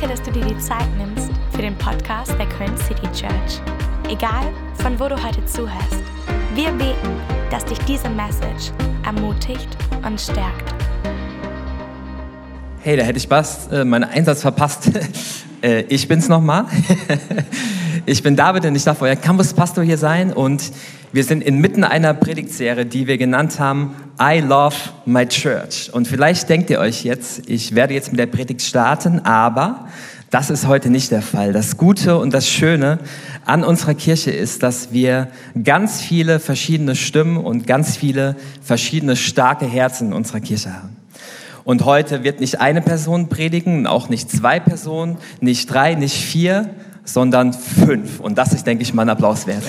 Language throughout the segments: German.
Danke, dass du dir die Zeit nimmst für den Podcast der Köln City Church. Egal, von wo du heute zuhörst, wir beten, dass dich diese Message ermutigt und stärkt. Hey, da hätte ich fast äh, meinen Einsatz verpasst. äh, ich bin's nochmal. ich bin David und ich darf euer Campuspastor hier sein und wir sind inmitten einer Predigtserie, die wir genannt haben I Love My Church. Und vielleicht denkt ihr euch jetzt, ich werde jetzt mit der Predigt starten, aber das ist heute nicht der Fall. Das Gute und das Schöne an unserer Kirche ist, dass wir ganz viele verschiedene Stimmen und ganz viele verschiedene starke Herzen in unserer Kirche haben. Und heute wird nicht eine Person predigen, auch nicht zwei Personen, nicht drei, nicht vier, sondern fünf. Und das ist, denke ich, mal ein Applaus wert.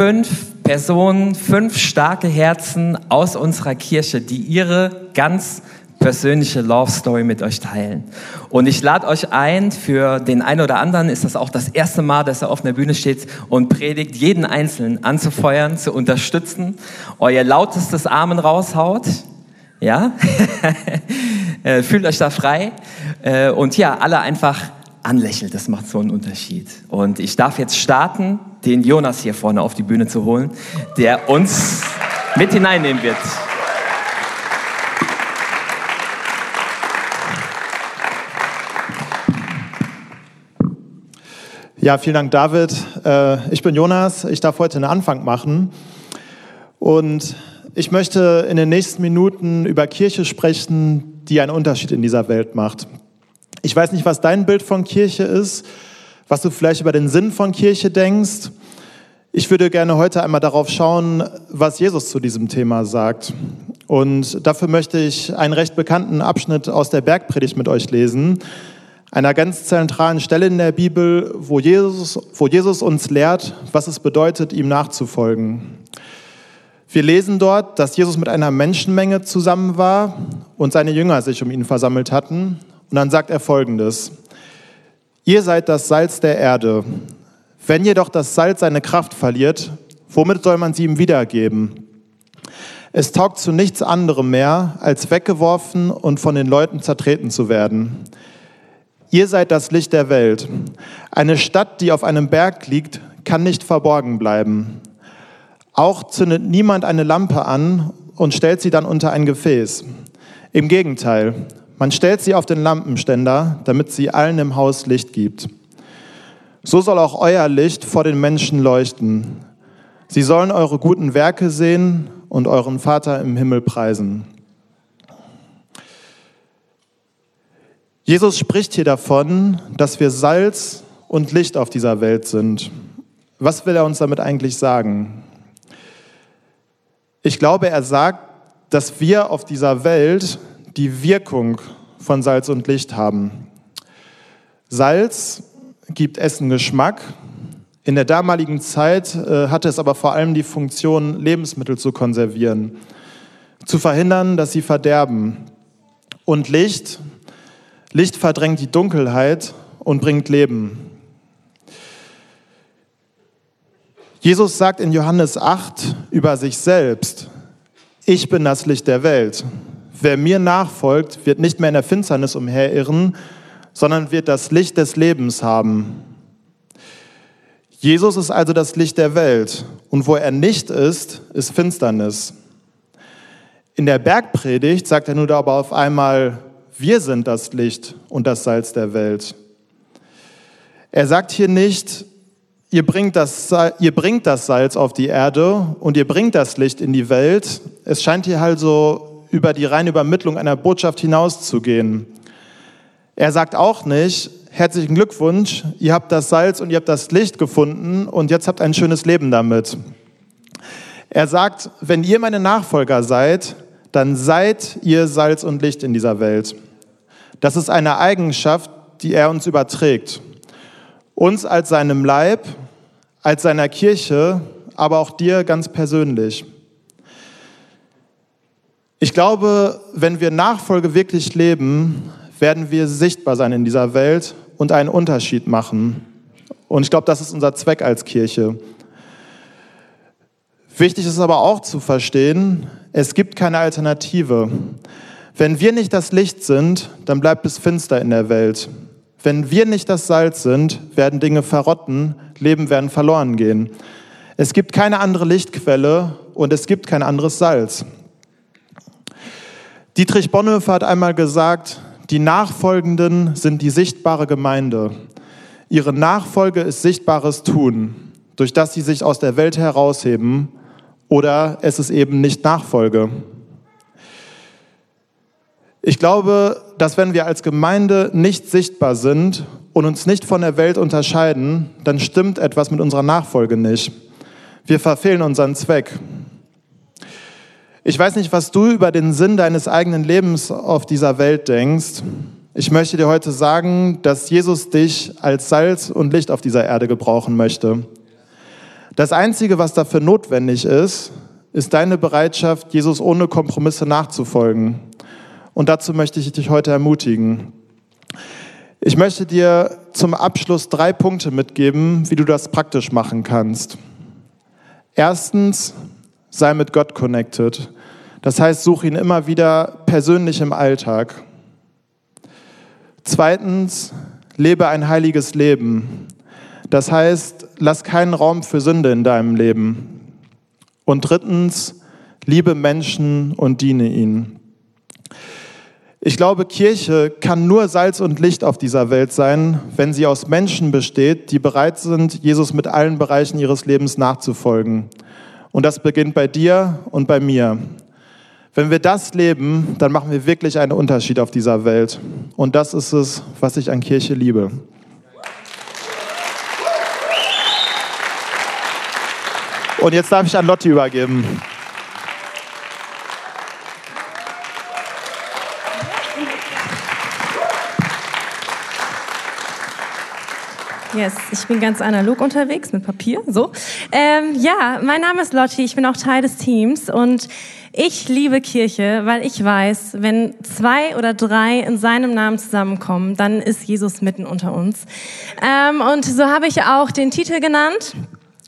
fünf Personen, fünf starke Herzen aus unserer Kirche, die ihre ganz persönliche Love Story mit euch teilen. Und ich lade euch ein, für den einen oder anderen ist das auch das erste Mal, dass er auf der Bühne steht und predigt, jeden Einzelnen anzufeuern, zu unterstützen, euer lautestes Amen raushaut. Ja? Äh, fühlt euch da frei. Äh, und ja, alle einfach anlächelt, das macht so einen Unterschied. Und ich darf jetzt starten, den Jonas hier vorne auf die Bühne zu holen, der uns mit hineinnehmen wird. Ja, vielen Dank, David. Äh, ich bin Jonas. Ich darf heute einen Anfang machen. Und ich möchte in den nächsten Minuten über Kirche sprechen, die einen Unterschied in dieser Welt macht. Ich weiß nicht, was dein Bild von Kirche ist, was du vielleicht über den Sinn von Kirche denkst. Ich würde gerne heute einmal darauf schauen, was Jesus zu diesem Thema sagt. Und dafür möchte ich einen recht bekannten Abschnitt aus der Bergpredigt mit euch lesen, einer ganz zentralen Stelle in der Bibel, wo Jesus, wo Jesus uns lehrt, was es bedeutet, ihm nachzufolgen. Wir lesen dort, dass Jesus mit einer Menschenmenge zusammen war und seine Jünger sich um ihn versammelt hatten und dann sagt er folgendes. Ihr seid das Salz der Erde. Wenn jedoch das Salz seine Kraft verliert, womit soll man sie ihm wiedergeben? Es taugt zu nichts anderem mehr, als weggeworfen und von den Leuten zertreten zu werden. Ihr seid das Licht der Welt. Eine Stadt, die auf einem Berg liegt, kann nicht verborgen bleiben. Auch zündet niemand eine Lampe an und stellt sie dann unter ein Gefäß. Im Gegenteil, man stellt sie auf den Lampenständer, damit sie allen im Haus Licht gibt. So soll auch euer Licht vor den Menschen leuchten. Sie sollen eure guten Werke sehen und euren Vater im Himmel preisen. Jesus spricht hier davon, dass wir Salz und Licht auf dieser Welt sind. Was will er uns damit eigentlich sagen? Ich glaube, er sagt, dass wir auf dieser Welt die Wirkung von Salz und Licht haben. Salz gibt Essen Geschmack. In der damaligen Zeit äh, hatte es aber vor allem die Funktion, Lebensmittel zu konservieren, zu verhindern, dass sie verderben. Und Licht, Licht verdrängt die Dunkelheit und bringt Leben. Jesus sagt in Johannes 8 über sich selbst, ich bin das Licht der Welt. Wer mir nachfolgt, wird nicht mehr in der Finsternis umherirren, sondern wird das Licht des Lebens haben. Jesus ist also das Licht der Welt und wo er nicht ist, ist Finsternis. In der Bergpredigt sagt er nur aber auf einmal, wir sind das Licht und das Salz der Welt. Er sagt hier nicht, ihr bringt, das, ihr bringt das Salz auf die Erde und ihr bringt das Licht in die Welt. Es scheint hier also über die reine Übermittlung einer Botschaft hinauszugehen. Er sagt auch nicht, herzlichen Glückwunsch, ihr habt das Salz und ihr habt das Licht gefunden und jetzt habt ein schönes Leben damit. Er sagt, wenn ihr meine Nachfolger seid, dann seid ihr Salz und Licht in dieser Welt. Das ist eine Eigenschaft, die er uns überträgt. Uns als seinem Leib, als seiner Kirche, aber auch dir ganz persönlich. Ich glaube, wenn wir Nachfolge wirklich leben, werden wir sichtbar sein in dieser Welt und einen Unterschied machen. Und ich glaube, das ist unser Zweck als Kirche. Wichtig ist aber auch zu verstehen, Es gibt keine Alternative. Wenn wir nicht das Licht sind, dann bleibt es finster in der Welt. Wenn wir nicht das Salz sind, werden Dinge verrotten, Leben werden verloren gehen. Es gibt keine andere Lichtquelle und es gibt kein anderes Salz. Dietrich Bonhoeffer hat einmal gesagt, die Nachfolgenden sind die sichtbare Gemeinde. Ihre Nachfolge ist sichtbares Tun, durch das sie sich aus der Welt herausheben oder es ist eben nicht Nachfolge. Ich glaube, dass wenn wir als Gemeinde nicht sichtbar sind und uns nicht von der Welt unterscheiden, dann stimmt etwas mit unserer Nachfolge nicht. Wir verfehlen unseren Zweck. Ich weiß nicht, was du über den Sinn deines eigenen Lebens auf dieser Welt denkst. Ich möchte dir heute sagen, dass Jesus dich als Salz und Licht auf dieser Erde gebrauchen möchte. Das Einzige, was dafür notwendig ist, ist deine Bereitschaft, Jesus ohne Kompromisse nachzufolgen. Und dazu möchte ich dich heute ermutigen. Ich möchte dir zum Abschluss drei Punkte mitgeben, wie du das praktisch machen kannst. Erstens, sei mit Gott connected. Das heißt, such ihn immer wieder persönlich im Alltag. Zweitens, lebe ein heiliges Leben. Das heißt, lass keinen Raum für Sünde in deinem Leben. Und drittens, liebe Menschen und diene ihnen. Ich glaube, Kirche kann nur Salz und Licht auf dieser Welt sein, wenn sie aus Menschen besteht, die bereit sind, Jesus mit allen Bereichen ihres Lebens nachzufolgen. Und das beginnt bei dir und bei mir. Wenn wir das leben, dann machen wir wirklich einen Unterschied auf dieser Welt. Und das ist es, was ich an Kirche liebe. Und jetzt darf ich an Lotti übergeben. Yes, ich bin ganz analog unterwegs mit Papier. So, ähm, ja, mein Name ist Lotti. Ich bin auch Teil des Teams und ich liebe Kirche, weil ich weiß, wenn zwei oder drei in seinem Namen zusammenkommen, dann ist Jesus mitten unter uns. Ähm, und so habe ich auch den Titel genannt.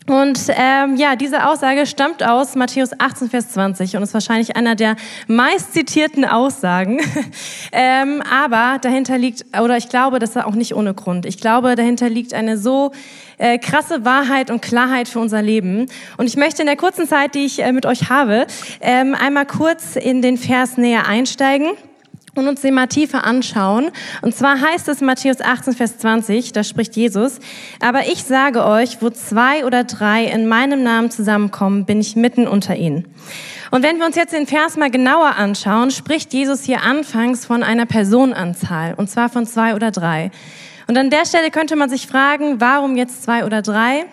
Und ähm, ja, diese Aussage stammt aus Matthäus 18, Vers 20 und ist wahrscheinlich einer der meist zitierten Aussagen. ähm, aber dahinter liegt, oder ich glaube, das ist auch nicht ohne Grund. Ich glaube, dahinter liegt eine so äh, krasse Wahrheit und Klarheit für unser Leben. Und ich möchte in der kurzen Zeit, die ich äh, mit euch habe, ähm, einmal kurz in den Vers näher einsteigen und uns den mal tiefer anschauen. Und zwar heißt es Matthäus 18, Vers 20, da spricht Jesus, aber ich sage euch, wo zwei oder drei in meinem Namen zusammenkommen, bin ich mitten unter ihnen. Und wenn wir uns jetzt den Vers mal genauer anschauen, spricht Jesus hier anfangs von einer Personenanzahl, und zwar von zwei oder drei. Und an der Stelle könnte man sich fragen, warum jetzt zwei oder drei?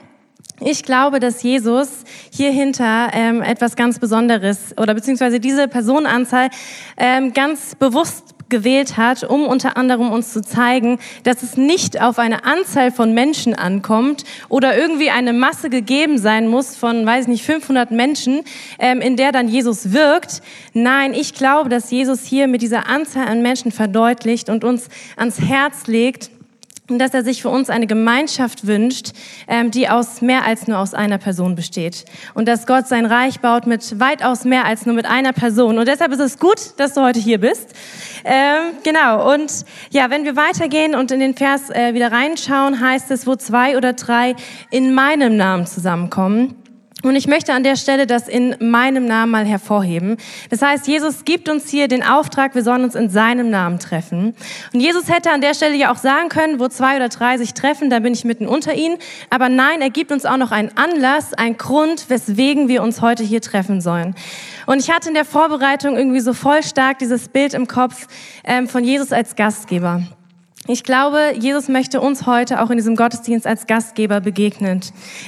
Ich glaube, dass Jesus hier hinter ähm, etwas ganz Besonderes oder beziehungsweise diese Personenanzahl ähm, ganz bewusst gewählt hat, um unter anderem uns zu zeigen, dass es nicht auf eine Anzahl von Menschen ankommt oder irgendwie eine Masse gegeben sein muss von, weiß nicht, 500 Menschen, ähm, in der dann Jesus wirkt. Nein, ich glaube, dass Jesus hier mit dieser Anzahl an Menschen verdeutlicht und uns ans Herz legt, und dass er sich für uns eine Gemeinschaft wünscht, ähm, die aus mehr als nur aus einer Person besteht. Und dass Gott sein Reich baut mit weitaus mehr als nur mit einer Person. Und deshalb ist es gut, dass du heute hier bist. Ähm, genau. Und ja, wenn wir weitergehen und in den Vers äh, wieder reinschauen, heißt es, wo zwei oder drei in meinem Namen zusammenkommen, und ich möchte an der Stelle das in meinem Namen mal hervorheben. Das heißt, Jesus gibt uns hier den Auftrag, wir sollen uns in seinem Namen treffen. Und Jesus hätte an der Stelle ja auch sagen können, wo zwei oder drei sich treffen, da bin ich mitten unter ihnen. Aber nein, er gibt uns auch noch einen Anlass, einen Grund, weswegen wir uns heute hier treffen sollen. Und ich hatte in der Vorbereitung irgendwie so voll stark dieses Bild im Kopf ähm, von Jesus als Gastgeber. Ich glaube, Jesus möchte uns heute auch in diesem Gottesdienst als Gastgeber begegnen.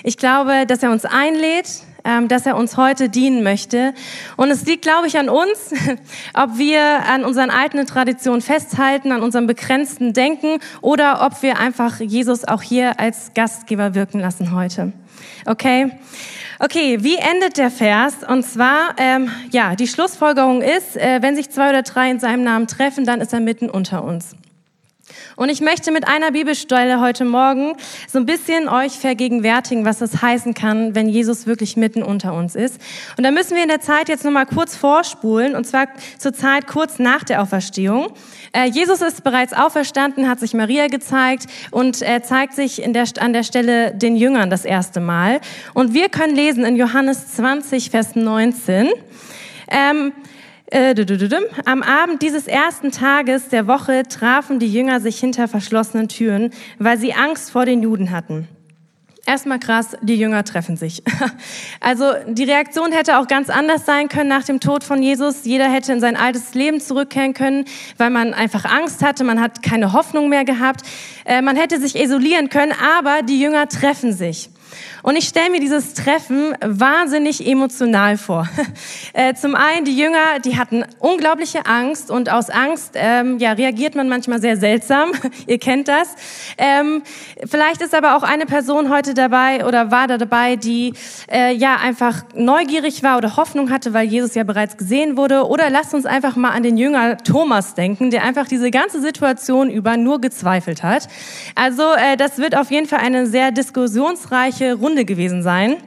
Ich glaube, dass er uns einlädt, ähm, dass er uns heute dienen möchte. Und es liegt, glaube ich, an uns, ob wir an unseren alten Traditionen festhalten, an unserem begrenzten Denken oder ob wir einfach Jesus auch hier als Gastgeber wirken lassen heute. Okay? Okay, wie endet der Vers? Und zwar, ähm, ja, die Schlussfolgerung ist, äh, wenn sich zwei oder drei in seinem Namen treffen, dann ist er mitten unter uns. Und ich möchte mit einer Bibelstelle heute Morgen so ein bisschen euch vergegenwärtigen, was das heißen kann, wenn Jesus wirklich mitten unter uns ist. Und da müssen wir in der Zeit jetzt nochmal kurz vorspulen, und zwar zur Zeit kurz nach der Auferstehung. Äh, Jesus ist bereits auferstanden, hat sich Maria gezeigt und er zeigt sich der, an der Stelle den Jüngern das erste Mal. Und wir können lesen in Johannes 20, Vers 19. Ähm, äh, am Abend dieses ersten Tages der Woche trafen die Jünger sich hinter verschlossenen Türen, weil sie Angst vor den Juden hatten. Erstmal krass, die Jünger treffen sich. Also die Reaktion hätte auch ganz anders sein können nach dem Tod von Jesus. Jeder hätte in sein altes Leben zurückkehren können, weil man einfach Angst hatte, man hat keine Hoffnung mehr gehabt. Äh, man hätte sich isolieren können, aber die Jünger treffen sich. Und ich stelle mir dieses Treffen wahnsinnig emotional vor. Äh, zum einen die Jünger, die hatten unglaubliche Angst und aus Angst ähm, ja, reagiert man manchmal sehr seltsam. Ihr kennt das. Ähm, vielleicht ist aber auch eine Person heute dabei oder war da dabei, die äh, ja einfach neugierig war oder Hoffnung hatte, weil Jesus ja bereits gesehen wurde. Oder lasst uns einfach mal an den Jünger Thomas denken, der einfach diese ganze Situation über nur gezweifelt hat. Also äh, das wird auf jeden Fall eine sehr diskussionsreiche Runde Runde gewesen sein.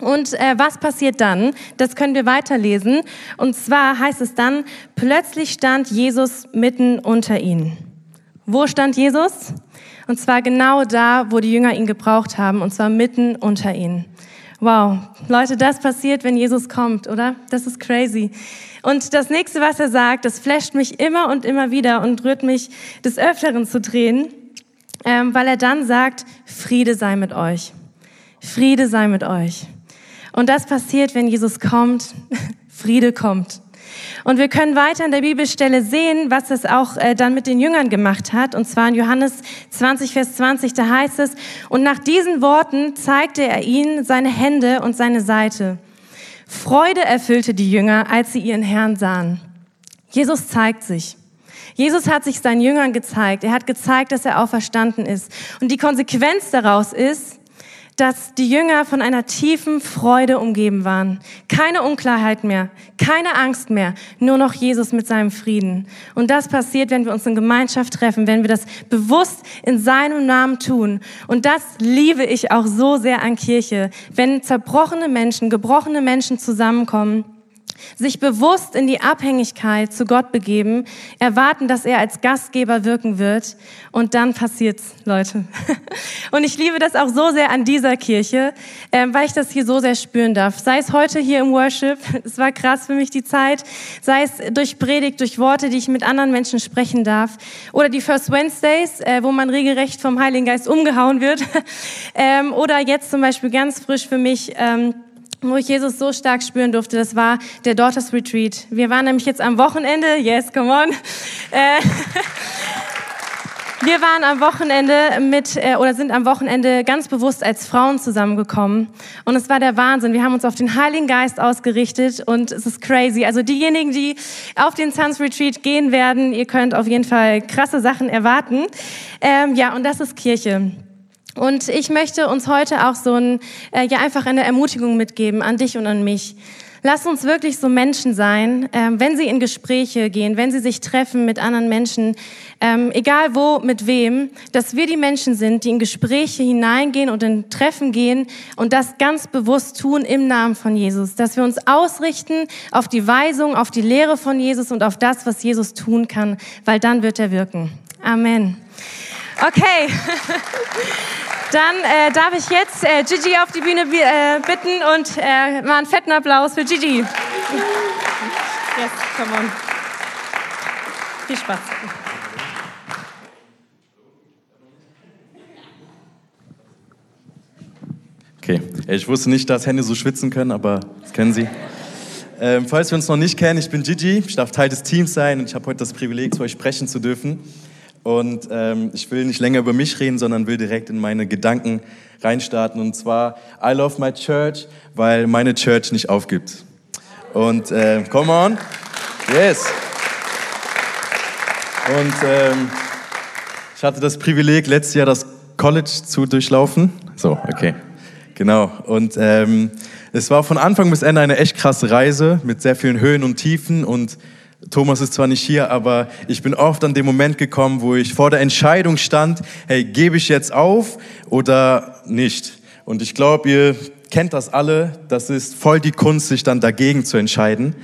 Und äh, was passiert dann? Das können wir weiterlesen. Und zwar heißt es dann, plötzlich stand Jesus mitten unter ihnen. Wo stand Jesus? Und zwar genau da, wo die Jünger ihn gebraucht haben, und zwar mitten unter ihnen. Wow, Leute, das passiert, wenn Jesus kommt, oder? Das ist crazy. Und das nächste, was er sagt, das flasht mich immer und immer wieder und rührt mich des Öfteren zu drehen, ähm, weil er dann sagt, Friede sei mit euch. Friede sei mit euch. Und das passiert, wenn Jesus kommt. Friede kommt. Und wir können weiter in der Bibelstelle sehen, was es auch äh, dann mit den Jüngern gemacht hat. Und zwar in Johannes 20, Vers 20, da heißt es, und nach diesen Worten zeigte er ihnen seine Hände und seine Seite. Freude erfüllte die Jünger, als sie ihren Herrn sahen. Jesus zeigt sich. Jesus hat sich seinen Jüngern gezeigt. Er hat gezeigt, dass er auferstanden ist. Und die Konsequenz daraus ist, dass die Jünger von einer tiefen Freude umgeben waren. Keine Unklarheit mehr, keine Angst mehr, nur noch Jesus mit seinem Frieden. Und das passiert, wenn wir uns in Gemeinschaft treffen, wenn wir das bewusst in seinem Namen tun. Und das liebe ich auch so sehr an Kirche, wenn zerbrochene Menschen, gebrochene Menschen zusammenkommen sich bewusst in die Abhängigkeit zu Gott begeben, erwarten, dass er als Gastgeber wirken wird und dann passiert's, Leute. Und ich liebe das auch so sehr an dieser Kirche, ähm, weil ich das hier so sehr spüren darf. Sei es heute hier im Worship, es war krass für mich die Zeit, sei es durch Predigt, durch Worte, die ich mit anderen Menschen sprechen darf, oder die First Wednesdays, äh, wo man regelrecht vom Heiligen Geist umgehauen wird, ähm, oder jetzt zum Beispiel ganz frisch für mich ähm, wo ich Jesus so stark spüren durfte, das war der Daughters Retreat. Wir waren nämlich jetzt am Wochenende, yes, come on. Äh, wir waren am Wochenende mit, äh, oder sind am Wochenende ganz bewusst als Frauen zusammengekommen. Und es war der Wahnsinn. Wir haben uns auf den Heiligen Geist ausgerichtet und es ist crazy. Also diejenigen, die auf den Sons Retreat gehen werden, ihr könnt auf jeden Fall krasse Sachen erwarten. Ähm, ja, und das ist Kirche. Und ich möchte uns heute auch so ein, äh, ja einfach eine Ermutigung mitgeben an dich und an mich. Lass uns wirklich so Menschen sein, ähm, wenn sie in Gespräche gehen, wenn sie sich treffen mit anderen Menschen, ähm, egal wo, mit wem, dass wir die Menschen sind, die in Gespräche hineingehen und in Treffen gehen und das ganz bewusst tun im Namen von Jesus. Dass wir uns ausrichten auf die Weisung, auf die Lehre von Jesus und auf das, was Jesus tun kann, weil dann wird er wirken. Amen. Okay. Dann äh, darf ich jetzt äh, Gigi auf die Bühne äh, bitten und äh, mal einen fetten Applaus für Gigi. Yes, come on. Viel Spaß. Okay, ich wusste nicht, dass Hände so schwitzen können, aber das kennen Sie. Ähm, falls wir uns noch nicht kennen, ich bin Gigi, ich darf Teil des Teams sein und ich habe heute das Privileg, zu euch sprechen zu dürfen. Und ähm, ich will nicht länger über mich reden, sondern will direkt in meine Gedanken reinstarten. Und zwar, I love my church, weil meine Church nicht aufgibt. Und äh, come on. Yes. Und ähm, ich hatte das Privileg, letztes Jahr das College zu durchlaufen. So, okay. Genau. Und ähm, es war von Anfang bis Ende eine echt krasse Reise mit sehr vielen Höhen und Tiefen und Thomas ist zwar nicht hier, aber ich bin oft an dem Moment gekommen, wo ich vor der Entscheidung stand, hey, gebe ich jetzt auf oder nicht? Und ich glaube, ihr kennt das alle, das ist voll die Kunst, sich dann dagegen zu entscheiden.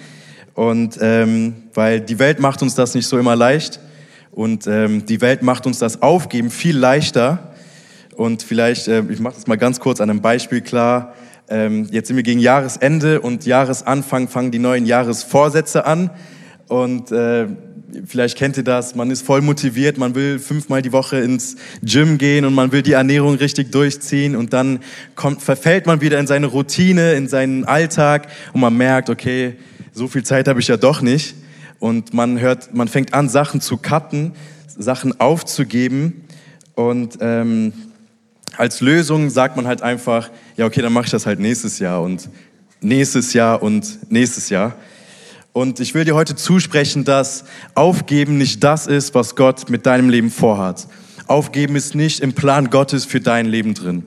Und ähm, weil die Welt macht uns das nicht so immer leicht und ähm, die Welt macht uns das Aufgeben viel leichter. Und vielleicht, äh, ich mache das mal ganz kurz an einem Beispiel klar. Ähm, jetzt sind wir gegen Jahresende und Jahresanfang fangen die neuen Jahresvorsätze an. Und äh, vielleicht kennt ihr das, man ist voll motiviert, man will fünfmal die Woche ins Gym gehen und man will die Ernährung richtig durchziehen und dann kommt, verfällt man wieder in seine Routine, in seinen Alltag und man merkt, okay, so viel Zeit habe ich ja doch nicht. Und man hört, man fängt an, Sachen zu cutten, Sachen aufzugeben und ähm, als Lösung sagt man halt einfach, ja okay, dann mache ich das halt nächstes Jahr und nächstes Jahr und nächstes Jahr. Und ich will dir heute zusprechen, dass Aufgeben nicht das ist, was Gott mit deinem Leben vorhat. Aufgeben ist nicht im Plan Gottes für dein Leben drin.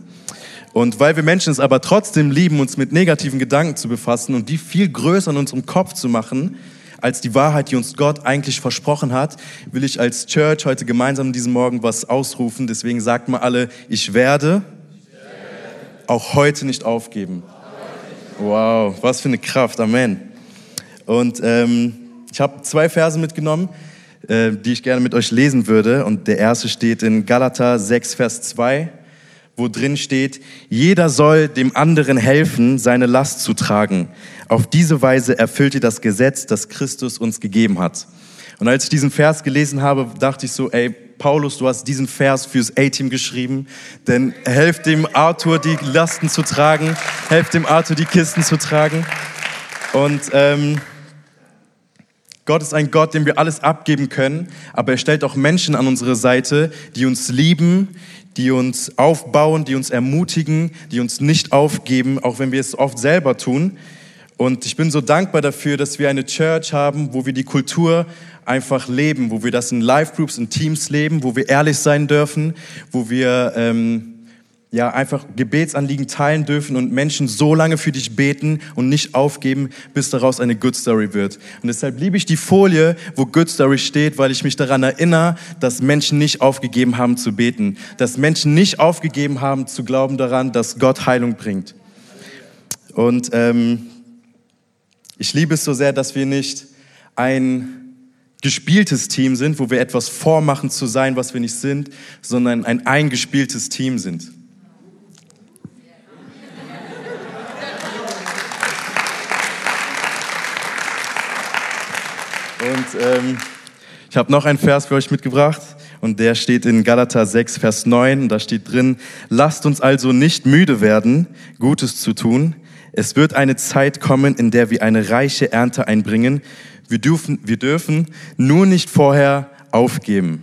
Und weil wir Menschen es aber trotzdem lieben, uns mit negativen Gedanken zu befassen und die viel größer in unserem Kopf zu machen, als die Wahrheit, die uns Gott eigentlich versprochen hat, will ich als Church heute gemeinsam diesen Morgen was ausrufen. Deswegen sagt mal alle, ich werde auch heute nicht aufgeben. Wow, was für eine Kraft. Amen. Und ähm, ich habe zwei Verse mitgenommen, äh, die ich gerne mit euch lesen würde. Und der erste steht in Galater 6, Vers 2, wo drin steht, jeder soll dem anderen helfen, seine Last zu tragen. Auf diese Weise erfüllt ihr das Gesetz, das Christus uns gegeben hat. Und als ich diesen Vers gelesen habe, dachte ich so, ey, Paulus, du hast diesen Vers fürs A-Team geschrieben, denn helft dem Arthur, die Lasten zu tragen, helft dem Arthur, die Kisten zu tragen. Und ähm, Gott ist ein Gott, dem wir alles abgeben können, aber er stellt auch Menschen an unsere Seite, die uns lieben, die uns aufbauen, die uns ermutigen, die uns nicht aufgeben, auch wenn wir es oft selber tun. Und ich bin so dankbar dafür, dass wir eine Church haben, wo wir die Kultur einfach leben, wo wir das in Live-Groups, in Teams leben, wo wir ehrlich sein dürfen, wo wir ähm, ja, einfach Gebetsanliegen teilen dürfen und Menschen so lange für dich beten und nicht aufgeben, bis daraus eine Good Story wird. Und deshalb liebe ich die Folie, wo Good Story steht, weil ich mich daran erinnere, dass Menschen nicht aufgegeben haben zu beten, dass Menschen nicht aufgegeben haben zu glauben daran, dass Gott Heilung bringt. Und ähm, ich liebe es so sehr, dass wir nicht ein gespieltes Team sind, wo wir etwas vormachen zu sein, was wir nicht sind, sondern ein eingespieltes Team sind. Und ähm, ich habe noch einen Vers für euch mitgebracht und der steht in Galater 6, Vers 9. Und da steht drin, lasst uns also nicht müde werden, Gutes zu tun. Es wird eine Zeit kommen, in der wir eine reiche Ernte einbringen. Wir dürfen, wir dürfen nur nicht vorher aufgeben.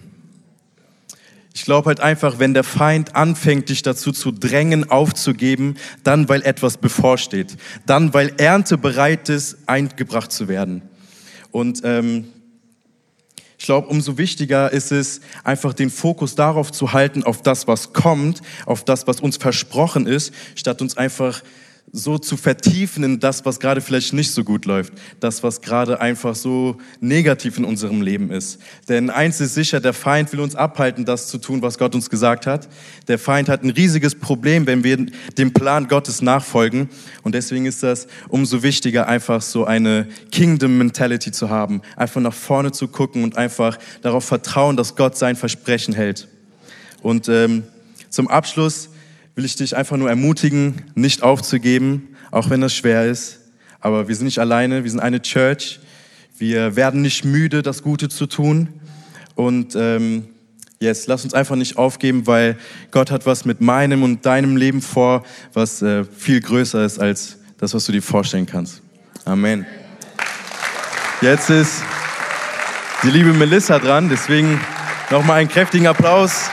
Ich glaube halt einfach, wenn der Feind anfängt, dich dazu zu drängen, aufzugeben, dann weil etwas bevorsteht, dann weil Ernte bereit ist, eingebracht zu werden. Und ähm, ich glaube, umso wichtiger ist es, einfach den Fokus darauf zu halten, auf das, was kommt, auf das, was uns versprochen ist, statt uns einfach so zu vertiefen in das, was gerade vielleicht nicht so gut läuft, das, was gerade einfach so negativ in unserem Leben ist. Denn eins ist sicher, der Feind will uns abhalten, das zu tun, was Gott uns gesagt hat. Der Feind hat ein riesiges Problem, wenn wir dem Plan Gottes nachfolgen. Und deswegen ist das umso wichtiger, einfach so eine Kingdom-Mentality zu haben, einfach nach vorne zu gucken und einfach darauf vertrauen, dass Gott sein Versprechen hält. Und ähm, zum Abschluss will ich dich einfach nur ermutigen, nicht aufzugeben, auch wenn das schwer ist. Aber wir sind nicht alleine, wir sind eine Church. Wir werden nicht müde, das Gute zu tun. Und ähm, yes, lass uns einfach nicht aufgeben, weil Gott hat was mit meinem und deinem Leben vor, was äh, viel größer ist als das, was du dir vorstellen kannst. Amen. Jetzt ist die liebe Melissa dran, deswegen nochmal einen kräftigen Applaus.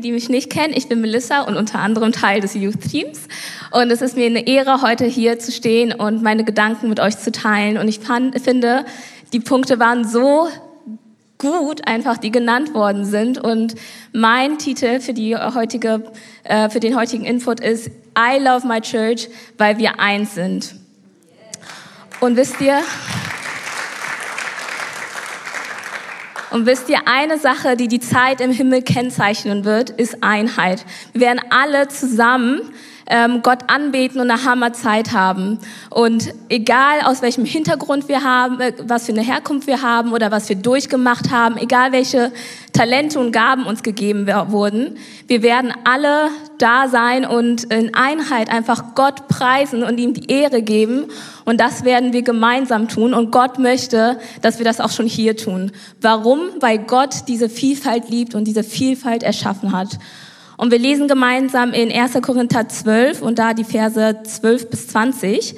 Die, die mich nicht kennen, ich bin Melissa und unter anderem Teil des Youth Teams. Und es ist mir eine Ehre, heute hier zu stehen und meine Gedanken mit euch zu teilen. Und ich fand, finde, die Punkte waren so gut, einfach die genannt worden sind. Und mein Titel für die heutige, äh, für den heutigen Input ist I love my church, weil wir eins sind. Und wisst ihr? Und wisst ihr, eine Sache, die die Zeit im Himmel kennzeichnen wird, ist Einheit. Wir werden alle zusammen ähm, Gott anbeten und eine Hammerzeit haben. Und egal aus welchem Hintergrund wir haben, äh, was für eine Herkunft wir haben oder was wir durchgemacht haben, egal welche Talente und Gaben uns gegeben wurden, wir werden alle da sein und in Einheit einfach Gott preisen und ihm die Ehre geben. Und das werden wir gemeinsam tun. Und Gott möchte, dass wir das auch schon hier tun. Warum? Weil Gott diese Vielfalt liebt und diese Vielfalt erschaffen hat. Und wir lesen gemeinsam in 1. Korinther 12 und da die Verse 12 bis 20.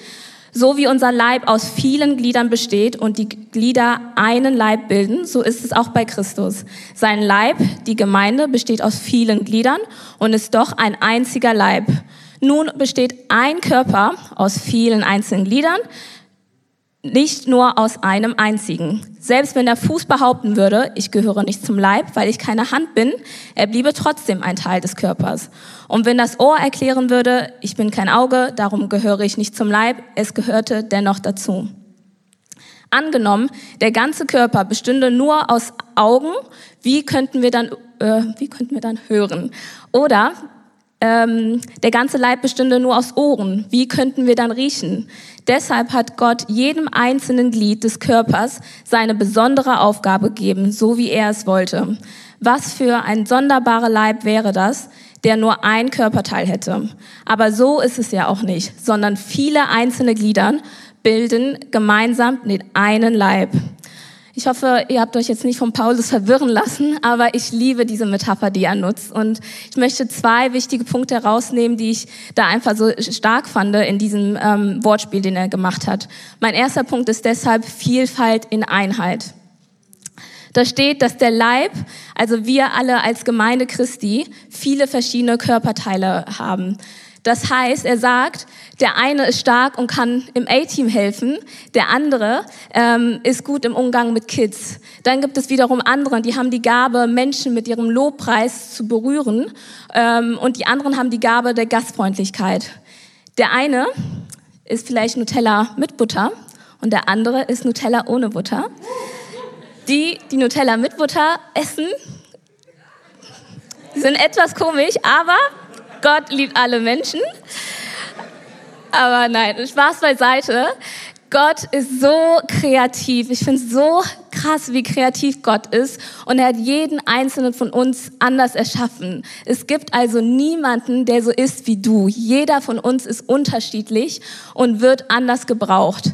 So wie unser Leib aus vielen Gliedern besteht und die Glieder einen Leib bilden, so ist es auch bei Christus. Sein Leib, die Gemeinde, besteht aus vielen Gliedern und ist doch ein einziger Leib. Nun besteht ein Körper aus vielen einzelnen Gliedern, nicht nur aus einem einzigen. Selbst wenn der Fuß behaupten würde, ich gehöre nicht zum Leib, weil ich keine Hand bin, er bliebe trotzdem ein Teil des Körpers. Und wenn das Ohr erklären würde, ich bin kein Auge, darum gehöre ich nicht zum Leib, es gehörte dennoch dazu. Angenommen, der ganze Körper bestünde nur aus Augen, wie könnten wir dann, äh, wie könnten wir dann hören? Oder ähm, der ganze Leib bestünde nur aus Ohren. Wie könnten wir dann riechen? Deshalb hat Gott jedem einzelnen Glied des Körpers seine besondere Aufgabe gegeben, so wie er es wollte. Was für ein sonderbarer Leib wäre das, der nur ein Körperteil hätte. Aber so ist es ja auch nicht, sondern viele einzelne Gliedern bilden gemeinsam den einen Leib. Ich hoffe, ihr habt euch jetzt nicht von Paulus verwirren lassen, aber ich liebe diese Metapher, die er nutzt. Und ich möchte zwei wichtige Punkte herausnehmen, die ich da einfach so stark fand in diesem ähm, Wortspiel, den er gemacht hat. Mein erster Punkt ist deshalb Vielfalt in Einheit. Da steht, dass der Leib, also wir alle als Gemeinde Christi, viele verschiedene Körperteile haben. Das heißt, er sagt, der eine ist stark und kann im A-Team helfen, der andere ähm, ist gut im Umgang mit Kids. Dann gibt es wiederum andere, die haben die Gabe, Menschen mit ihrem Lobpreis zu berühren ähm, und die anderen haben die Gabe der Gastfreundlichkeit. Der eine ist vielleicht Nutella mit Butter und der andere ist Nutella ohne Butter. Die, die Nutella mit Butter essen, sind etwas komisch, aber Gott liebt alle Menschen. Aber nein, Spaß beiseite. Gott ist so kreativ. Ich finde es so krass, wie kreativ Gott ist. Und er hat jeden einzelnen von uns anders erschaffen. Es gibt also niemanden, der so ist wie du. Jeder von uns ist unterschiedlich und wird anders gebraucht.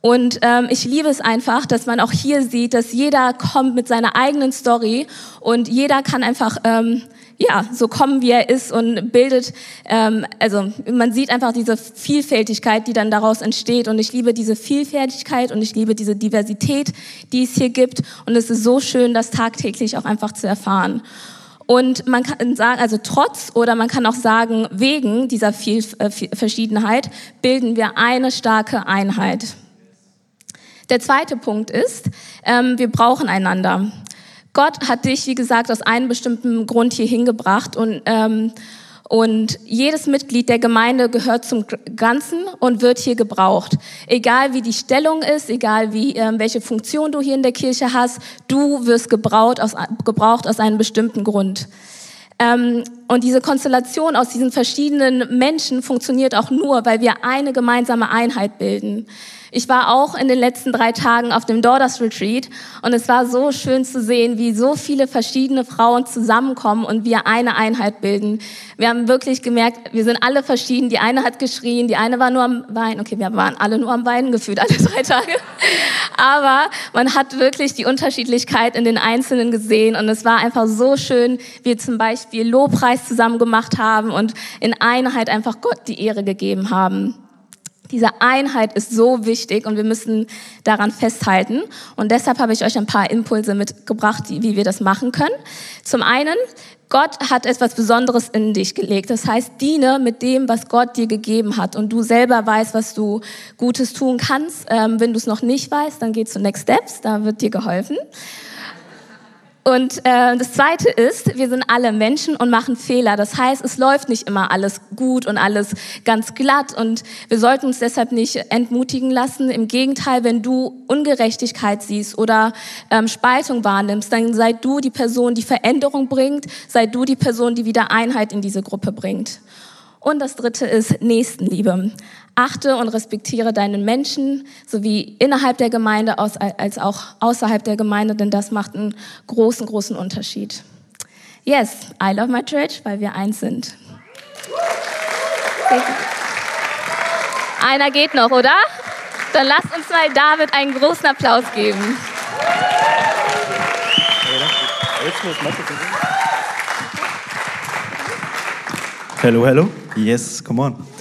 Und ähm, ich liebe es einfach, dass man auch hier sieht, dass jeder kommt mit seiner eigenen Story und jeder kann einfach ähm, ja, so kommen, wie er ist und bildet, ähm, also man sieht einfach diese Vielfältigkeit, die dann daraus entsteht und ich liebe diese Vielfältigkeit und ich liebe diese Diversität, die es hier gibt und es ist so schön, das tagtäglich auch einfach zu erfahren. Und man kann sagen, also trotz oder man kann auch sagen, wegen dieser Viel äh, Verschiedenheit bilden wir eine starke Einheit. Der zweite Punkt ist, ähm, wir brauchen einander. Gott hat dich, wie gesagt, aus einem bestimmten Grund hier hingebracht und, ähm, und jedes Mitglied der Gemeinde gehört zum Ganzen und wird hier gebraucht. Egal wie die Stellung ist, egal wie, ähm, welche Funktion du hier in der Kirche hast, du wirst gebraucht aus, gebraucht aus einem bestimmten Grund. Ähm, und diese Konstellation aus diesen verschiedenen Menschen funktioniert auch nur, weil wir eine gemeinsame Einheit bilden. Ich war auch in den letzten drei Tagen auf dem Daughters Retreat und es war so schön zu sehen, wie so viele verschiedene Frauen zusammenkommen und wir eine Einheit bilden. Wir haben wirklich gemerkt, wir sind alle verschieden. Die eine hat geschrien, die eine war nur am Weinen. Okay, wir waren alle nur am Weinen gefühlt, alle drei Tage. Aber man hat wirklich die Unterschiedlichkeit in den Einzelnen gesehen und es war einfach so schön, wie wir zum Beispiel Lobpreis zusammen gemacht haben und in Einheit einfach Gott die Ehre gegeben haben. Diese Einheit ist so wichtig und wir müssen daran festhalten. Und deshalb habe ich euch ein paar Impulse mitgebracht, wie wir das machen können. Zum einen, Gott hat etwas Besonderes in dich gelegt. Das heißt, diene mit dem, was Gott dir gegeben hat. Und du selber weißt, was du Gutes tun kannst. Ähm, wenn du es noch nicht weißt, dann geh zu Next Steps, da wird dir geholfen. Und äh, das Zweite ist, wir sind alle Menschen und machen Fehler. Das heißt, es läuft nicht immer alles gut und alles ganz glatt. Und wir sollten uns deshalb nicht entmutigen lassen. Im Gegenteil, wenn du Ungerechtigkeit siehst oder ähm, Spaltung wahrnimmst, dann sei du die Person, die Veränderung bringt. Sei du die Person, die wieder Einheit in diese Gruppe bringt. Und das Dritte ist Nächstenliebe. Achte und respektiere deinen Menschen, sowie innerhalb der Gemeinde als auch außerhalb der Gemeinde, denn das macht einen großen, großen Unterschied. Yes, I love my church, weil wir eins sind. Einer geht noch, oder? Dann lasst uns mal David einen großen Applaus geben. Hello, hello. Yes, come on.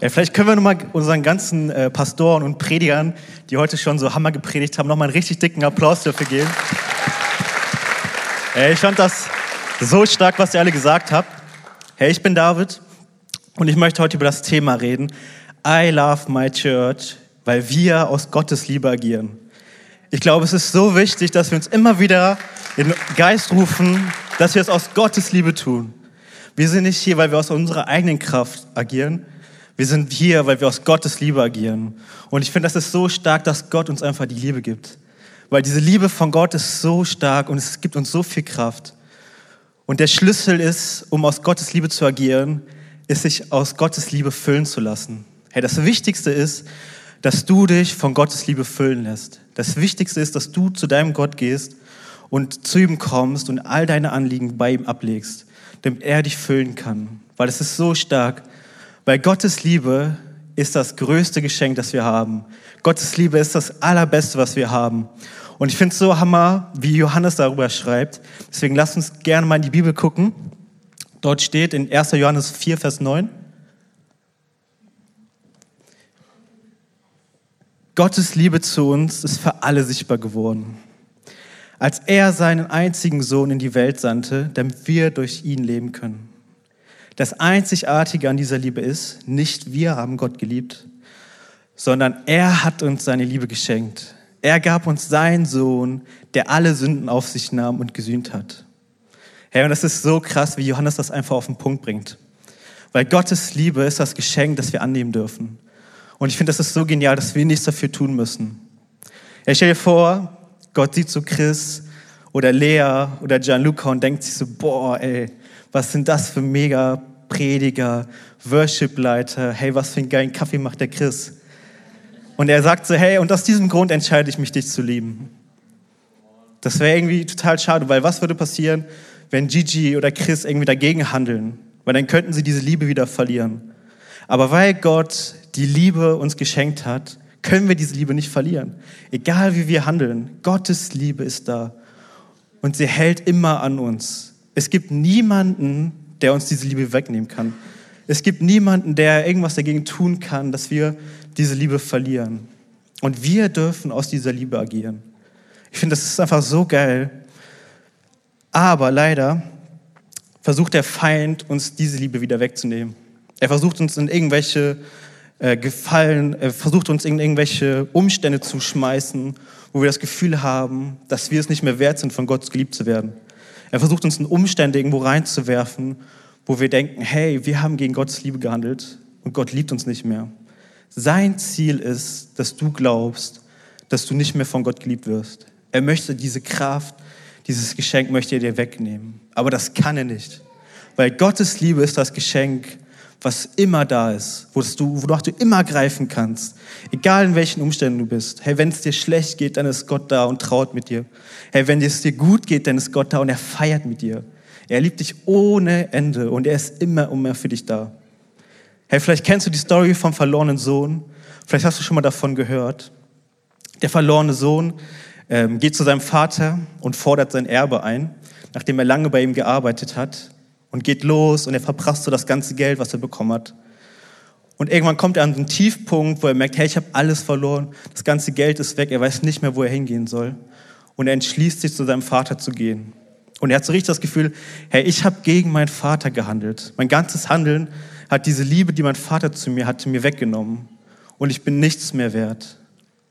Ja, vielleicht können wir nochmal unseren ganzen äh, Pastoren und Predigern, die heute schon so Hammer gepredigt haben, nochmal einen richtig dicken Applaus dafür geben. Hey, ich fand das so stark, was ihr alle gesagt habt. Hey, ich bin David und ich möchte heute über das Thema reden. I love my church, weil wir aus Gottes Liebe agieren. Ich glaube, es ist so wichtig, dass wir uns immer wieder in Geist rufen, dass wir es aus Gottes Liebe tun. Wir sind nicht hier, weil wir aus unserer eigenen Kraft agieren, wir sind hier, weil wir aus Gottes Liebe agieren. Und ich finde, das ist so stark, dass Gott uns einfach die Liebe gibt. Weil diese Liebe von Gott ist so stark und es gibt uns so viel Kraft. Und der Schlüssel ist, um aus Gottes Liebe zu agieren, ist sich aus Gottes Liebe füllen zu lassen. Hey, das Wichtigste ist, dass du dich von Gottes Liebe füllen lässt. Das Wichtigste ist, dass du zu deinem Gott gehst und zu ihm kommst und all deine Anliegen bei ihm ablegst, damit er dich füllen kann. Weil es ist so stark, weil Gottes Liebe ist das größte Geschenk, das wir haben. Gottes Liebe ist das allerbeste, was wir haben. Und ich finde es so hammer, wie Johannes darüber schreibt. Deswegen lasst uns gerne mal in die Bibel gucken. Dort steht in 1. Johannes 4, Vers 9. Gottes Liebe zu uns ist für alle sichtbar geworden. Als er seinen einzigen Sohn in die Welt sandte, damit wir durch ihn leben können. Das Einzigartige an dieser Liebe ist, nicht wir haben Gott geliebt, sondern er hat uns seine Liebe geschenkt. Er gab uns seinen Sohn, der alle Sünden auf sich nahm und gesühnt hat. Hey, und das ist so krass, wie Johannes das einfach auf den Punkt bringt. Weil Gottes Liebe ist das Geschenk, das wir annehmen dürfen. Und ich finde, das ist so genial, dass wir nichts dafür tun müssen. Ja, stell dir vor, Gott sieht so Chris oder Lea oder Gianluca und denkt sich so, boah, ey, was sind das für mega Prediger, Worship-Leiter, hey, was für einen geilen Kaffee macht der Chris? Und er sagt so, hey, und aus diesem Grund entscheide ich mich, dich zu lieben. Das wäre irgendwie total schade, weil was würde passieren, wenn Gigi oder Chris irgendwie dagegen handeln? Weil dann könnten sie diese Liebe wieder verlieren. Aber weil Gott die Liebe uns geschenkt hat, können wir diese Liebe nicht verlieren. Egal wie wir handeln, Gottes Liebe ist da. Und sie hält immer an uns. Es gibt niemanden, der uns diese Liebe wegnehmen kann. Es gibt niemanden, der irgendwas dagegen tun kann, dass wir diese Liebe verlieren. Und wir dürfen aus dieser Liebe agieren. Ich finde, das ist einfach so geil. Aber leider versucht der Feind, uns diese Liebe wieder wegzunehmen. Er versucht uns in irgendwelche äh, Gefallen, er versucht uns in irgendwelche Umstände zu schmeißen, wo wir das Gefühl haben, dass wir es nicht mehr wert sind, von Gott geliebt zu werden. Er versucht uns in Umstände irgendwo reinzuwerfen, wo wir denken, hey, wir haben gegen Gottes Liebe gehandelt und Gott liebt uns nicht mehr. Sein Ziel ist, dass du glaubst, dass du nicht mehr von Gott geliebt wirst. Er möchte diese Kraft, dieses Geschenk möchte er dir wegnehmen. Aber das kann er nicht. Weil Gottes Liebe ist das Geschenk, was immer da ist, wo du, wodurch du immer greifen kannst, egal in welchen Umständen du bist. Hey, wenn es dir schlecht geht, dann ist Gott da und traut mit dir. Hey, wenn es dir gut geht, dann ist Gott da und er feiert mit dir. Er liebt dich ohne Ende und er ist immer und mehr für dich da. Hey, vielleicht kennst du die Story vom verlorenen Sohn. Vielleicht hast du schon mal davon gehört. Der verlorene Sohn ähm, geht zu seinem Vater und fordert sein Erbe ein, nachdem er lange bei ihm gearbeitet hat und geht los und er verprasst so das ganze Geld, was er bekommen hat. Und irgendwann kommt er an einen Tiefpunkt, wo er merkt, hey, ich habe alles verloren, das ganze Geld ist weg, er weiß nicht mehr, wo er hingehen soll. Und er entschließt sich, zu seinem Vater zu gehen. Und er hat so richtig das Gefühl, hey, ich habe gegen meinen Vater gehandelt. Mein ganzes Handeln hat diese Liebe, die mein Vater zu mir hatte, mir weggenommen. Und ich bin nichts mehr wert.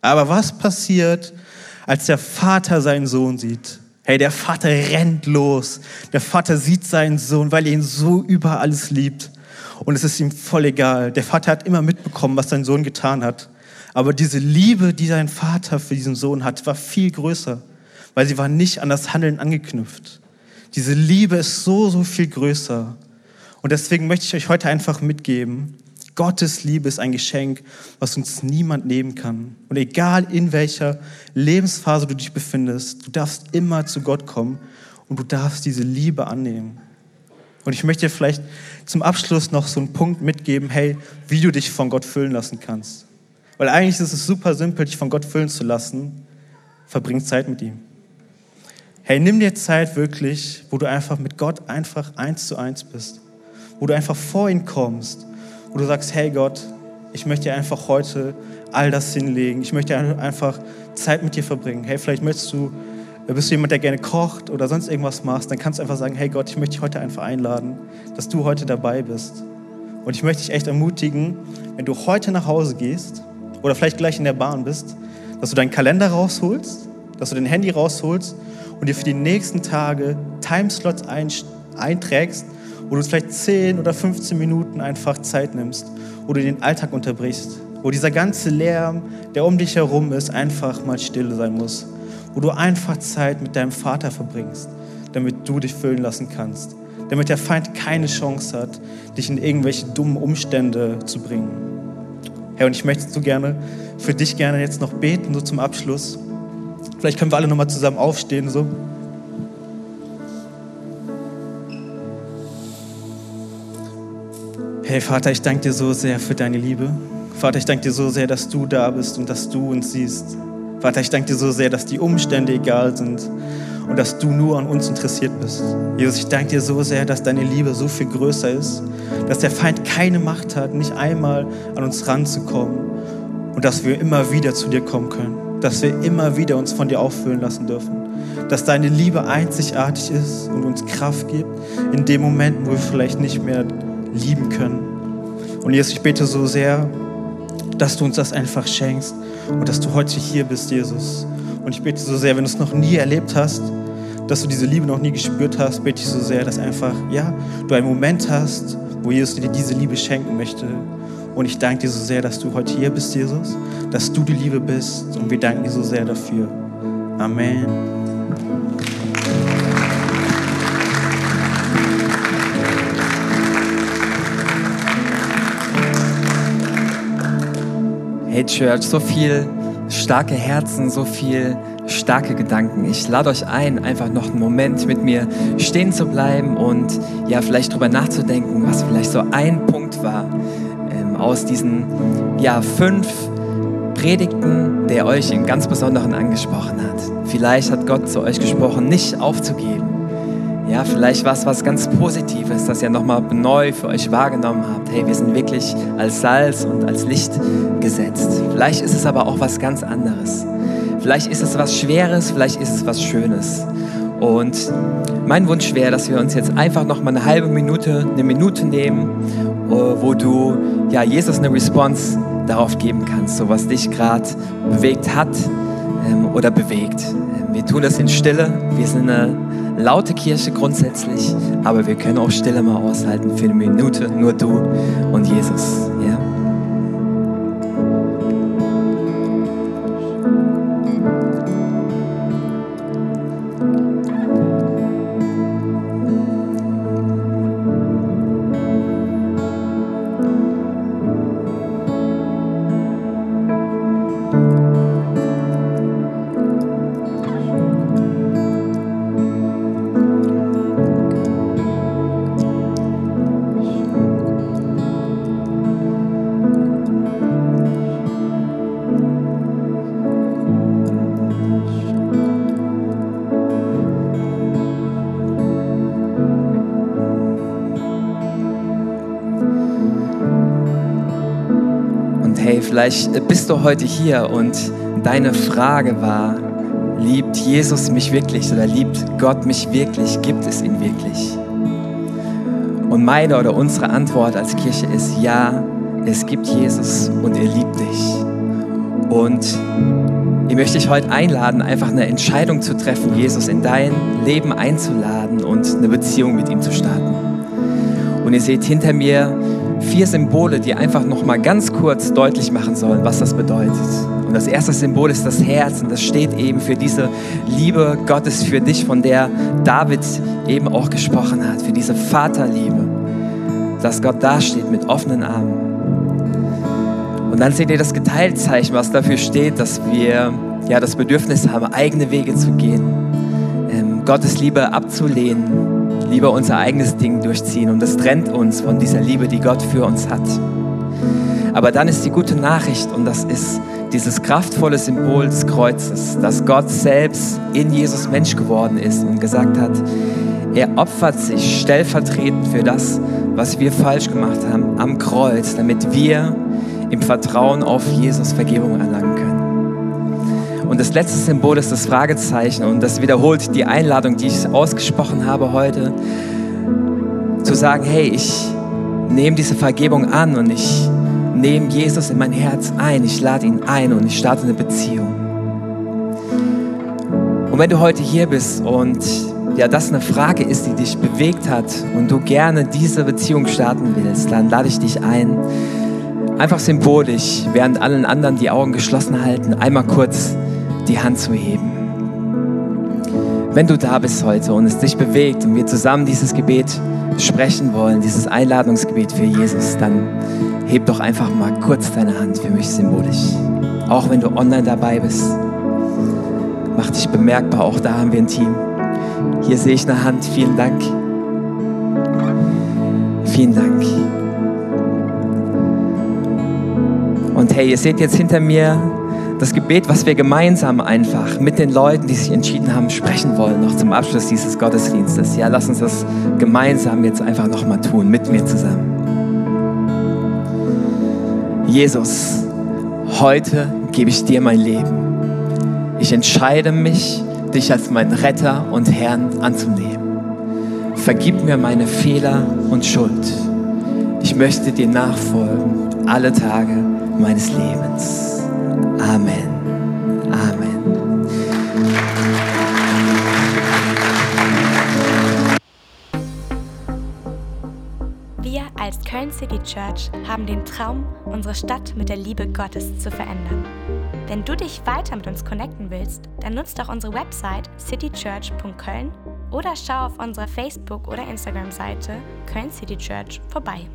Aber was passiert, als der Vater seinen Sohn sieht? Hey, der Vater rennt los. Der Vater sieht seinen Sohn, weil er ihn so über alles liebt. Und es ist ihm voll egal. Der Vater hat immer mitbekommen, was sein Sohn getan hat. Aber diese Liebe, die sein Vater für diesen Sohn hat, war viel größer weil sie war nicht an das Handeln angeknüpft. Diese Liebe ist so, so viel größer. Und deswegen möchte ich euch heute einfach mitgeben, Gottes Liebe ist ein Geschenk, was uns niemand nehmen kann. Und egal in welcher Lebensphase du dich befindest, du darfst immer zu Gott kommen und du darfst diese Liebe annehmen. Und ich möchte dir vielleicht zum Abschluss noch so einen Punkt mitgeben, hey, wie du dich von Gott füllen lassen kannst. Weil eigentlich ist es super simpel, dich von Gott füllen zu lassen. Verbring Zeit mit ihm. Hey, nimm dir Zeit wirklich, wo du einfach mit Gott einfach eins zu eins bist. Wo du einfach vor ihn kommst. Wo du sagst, hey Gott, ich möchte dir einfach heute all das hinlegen. Ich möchte einfach Zeit mit dir verbringen. Hey, vielleicht möchtest du, bist du jemand, der gerne kocht oder sonst irgendwas machst, dann kannst du einfach sagen, hey Gott, ich möchte dich heute einfach einladen, dass du heute dabei bist. Und ich möchte dich echt ermutigen, wenn du heute nach Hause gehst oder vielleicht gleich in der Bahn bist, dass du deinen Kalender rausholst, dass du dein Handy rausholst und dir für die nächsten Tage Timeslots einträgst, wo du vielleicht 10 oder 15 Minuten einfach Zeit nimmst, wo du den Alltag unterbrichst, wo dieser ganze Lärm, der um dich herum ist, einfach mal still sein muss, wo du einfach Zeit mit deinem Vater verbringst, damit du dich füllen lassen kannst, damit der Feind keine Chance hat, dich in irgendwelche dummen Umstände zu bringen. Herr, und ich möchte so gerne für dich gerne jetzt noch beten, so zum Abschluss. Vielleicht können wir alle nochmal zusammen aufstehen. So. Hey Vater, ich danke dir so sehr für deine Liebe. Vater, ich danke dir so sehr, dass du da bist und dass du uns siehst. Vater, ich danke dir so sehr, dass die Umstände egal sind und dass du nur an uns interessiert bist. Jesus, ich danke dir so sehr, dass deine Liebe so viel größer ist, dass der Feind keine Macht hat, nicht einmal an uns ranzukommen und dass wir immer wieder zu dir kommen können dass wir immer wieder uns von dir auffüllen lassen dürfen. Dass deine Liebe einzigartig ist und uns Kraft gibt in den Momenten, wo wir vielleicht nicht mehr lieben können. Und Jesus, ich bete so sehr, dass du uns das einfach schenkst und dass du heute hier bist, Jesus. Und ich bete so sehr, wenn du es noch nie erlebt hast, dass du diese Liebe noch nie gespürt hast, bete ich so sehr, dass einfach, ja, du einen Moment hast, wo Jesus dir diese Liebe schenken möchte und ich danke dir so sehr, dass du heute hier bist, Jesus, dass du die Liebe bist. Und wir danken dir so sehr dafür. Amen. Hey Church, so viel starke Herzen, so viel starke Gedanken. Ich lade euch ein, einfach noch einen Moment mit mir stehen zu bleiben und ja, vielleicht drüber nachzudenken, was vielleicht so ein Punkt war, aus diesen ja, fünf Predigten, der euch in ganz Besonderen angesprochen hat. Vielleicht hat Gott zu euch gesprochen, nicht aufzugeben. Ja, vielleicht war es was ganz Positives, das ihr nochmal neu für euch wahrgenommen habt. Hey, wir sind wirklich als Salz und als Licht gesetzt. Vielleicht ist es aber auch was ganz anderes. Vielleicht ist es was Schweres, vielleicht ist es was Schönes. Und mein Wunsch wäre, dass wir uns jetzt einfach noch mal eine halbe Minute, eine Minute nehmen, äh, wo du ja Jesus eine Response darauf geben kannst, so was dich gerade bewegt hat ähm, oder bewegt. Ähm, wir tun das in Stille. Wir sind eine laute Kirche grundsätzlich, aber wir können auch Stille mal aushalten für eine Minute, nur du und Jesus. Ja. Vielleicht bist du heute hier und deine Frage war, liebt Jesus mich wirklich oder liebt Gott mich wirklich? Gibt es ihn wirklich? Und meine oder unsere Antwort als Kirche ist ja, es gibt Jesus und er liebt dich. Und ich möchte dich heute einladen, einfach eine Entscheidung zu treffen, Jesus in dein Leben einzuladen und eine Beziehung mit ihm zu starten. Und ihr seht hinter mir vier Symbole, die einfach noch mal ganz kurz deutlich machen sollen, was das bedeutet. Und das erste Symbol ist das Herz und das steht eben für diese Liebe Gottes für dich, von der David eben auch gesprochen hat, für diese Vaterliebe, dass Gott dasteht mit offenen Armen. Und dann seht ihr das Geteiltzeichen, was dafür steht, dass wir ja das Bedürfnis haben, eigene Wege zu gehen, ähm, Gottes Liebe abzulehnen lieber unser eigenes Ding durchziehen und das trennt uns von dieser Liebe, die Gott für uns hat. Aber dann ist die gute Nachricht und das ist dieses kraftvolle Symbol des Kreuzes, dass Gott selbst in Jesus Mensch geworden ist und gesagt hat, er opfert sich stellvertretend für das, was wir falsch gemacht haben, am Kreuz, damit wir im Vertrauen auf Jesus Vergebung erlangen. Und das letzte Symbol ist das Fragezeichen. Und das wiederholt die Einladung, die ich ausgesprochen habe heute, zu sagen, hey, ich nehme diese Vergebung an und ich nehme Jesus in mein Herz ein, ich lade ihn ein und ich starte eine Beziehung. Und wenn du heute hier bist und ja, das eine Frage ist, die dich bewegt hat und du gerne diese Beziehung starten willst, dann lade ich dich ein, einfach symbolisch, während allen anderen die Augen geschlossen halten, einmal kurz die Hand zu heben. Wenn du da bist heute und es dich bewegt und wir zusammen dieses Gebet sprechen wollen, dieses Einladungsgebet für Jesus, dann heb doch einfach mal kurz deine Hand für mich symbolisch. Auch wenn du online dabei bist, mach dich bemerkbar, auch da haben wir ein Team. Hier sehe ich eine Hand, vielen Dank. Vielen Dank. Und hey, ihr seht jetzt hinter mir das Gebet, was wir gemeinsam einfach mit den Leuten, die sich entschieden haben, sprechen wollen, noch zum Abschluss dieses Gottesdienstes. Ja, lass uns das gemeinsam jetzt einfach nochmal tun, mit mir zusammen. Jesus, heute gebe ich dir mein Leben. Ich entscheide mich, dich als meinen Retter und Herrn anzunehmen. Vergib mir meine Fehler und Schuld. Ich möchte dir nachfolgen alle Tage meines Lebens. Amen. Amen. Wir als Köln City Church haben den Traum, unsere Stadt mit der Liebe Gottes zu verändern. Wenn du dich weiter mit uns connecten willst, dann nutzt doch unsere Website citychurch.köln oder schau auf unserer Facebook- oder Instagram-Seite Köln City Church vorbei.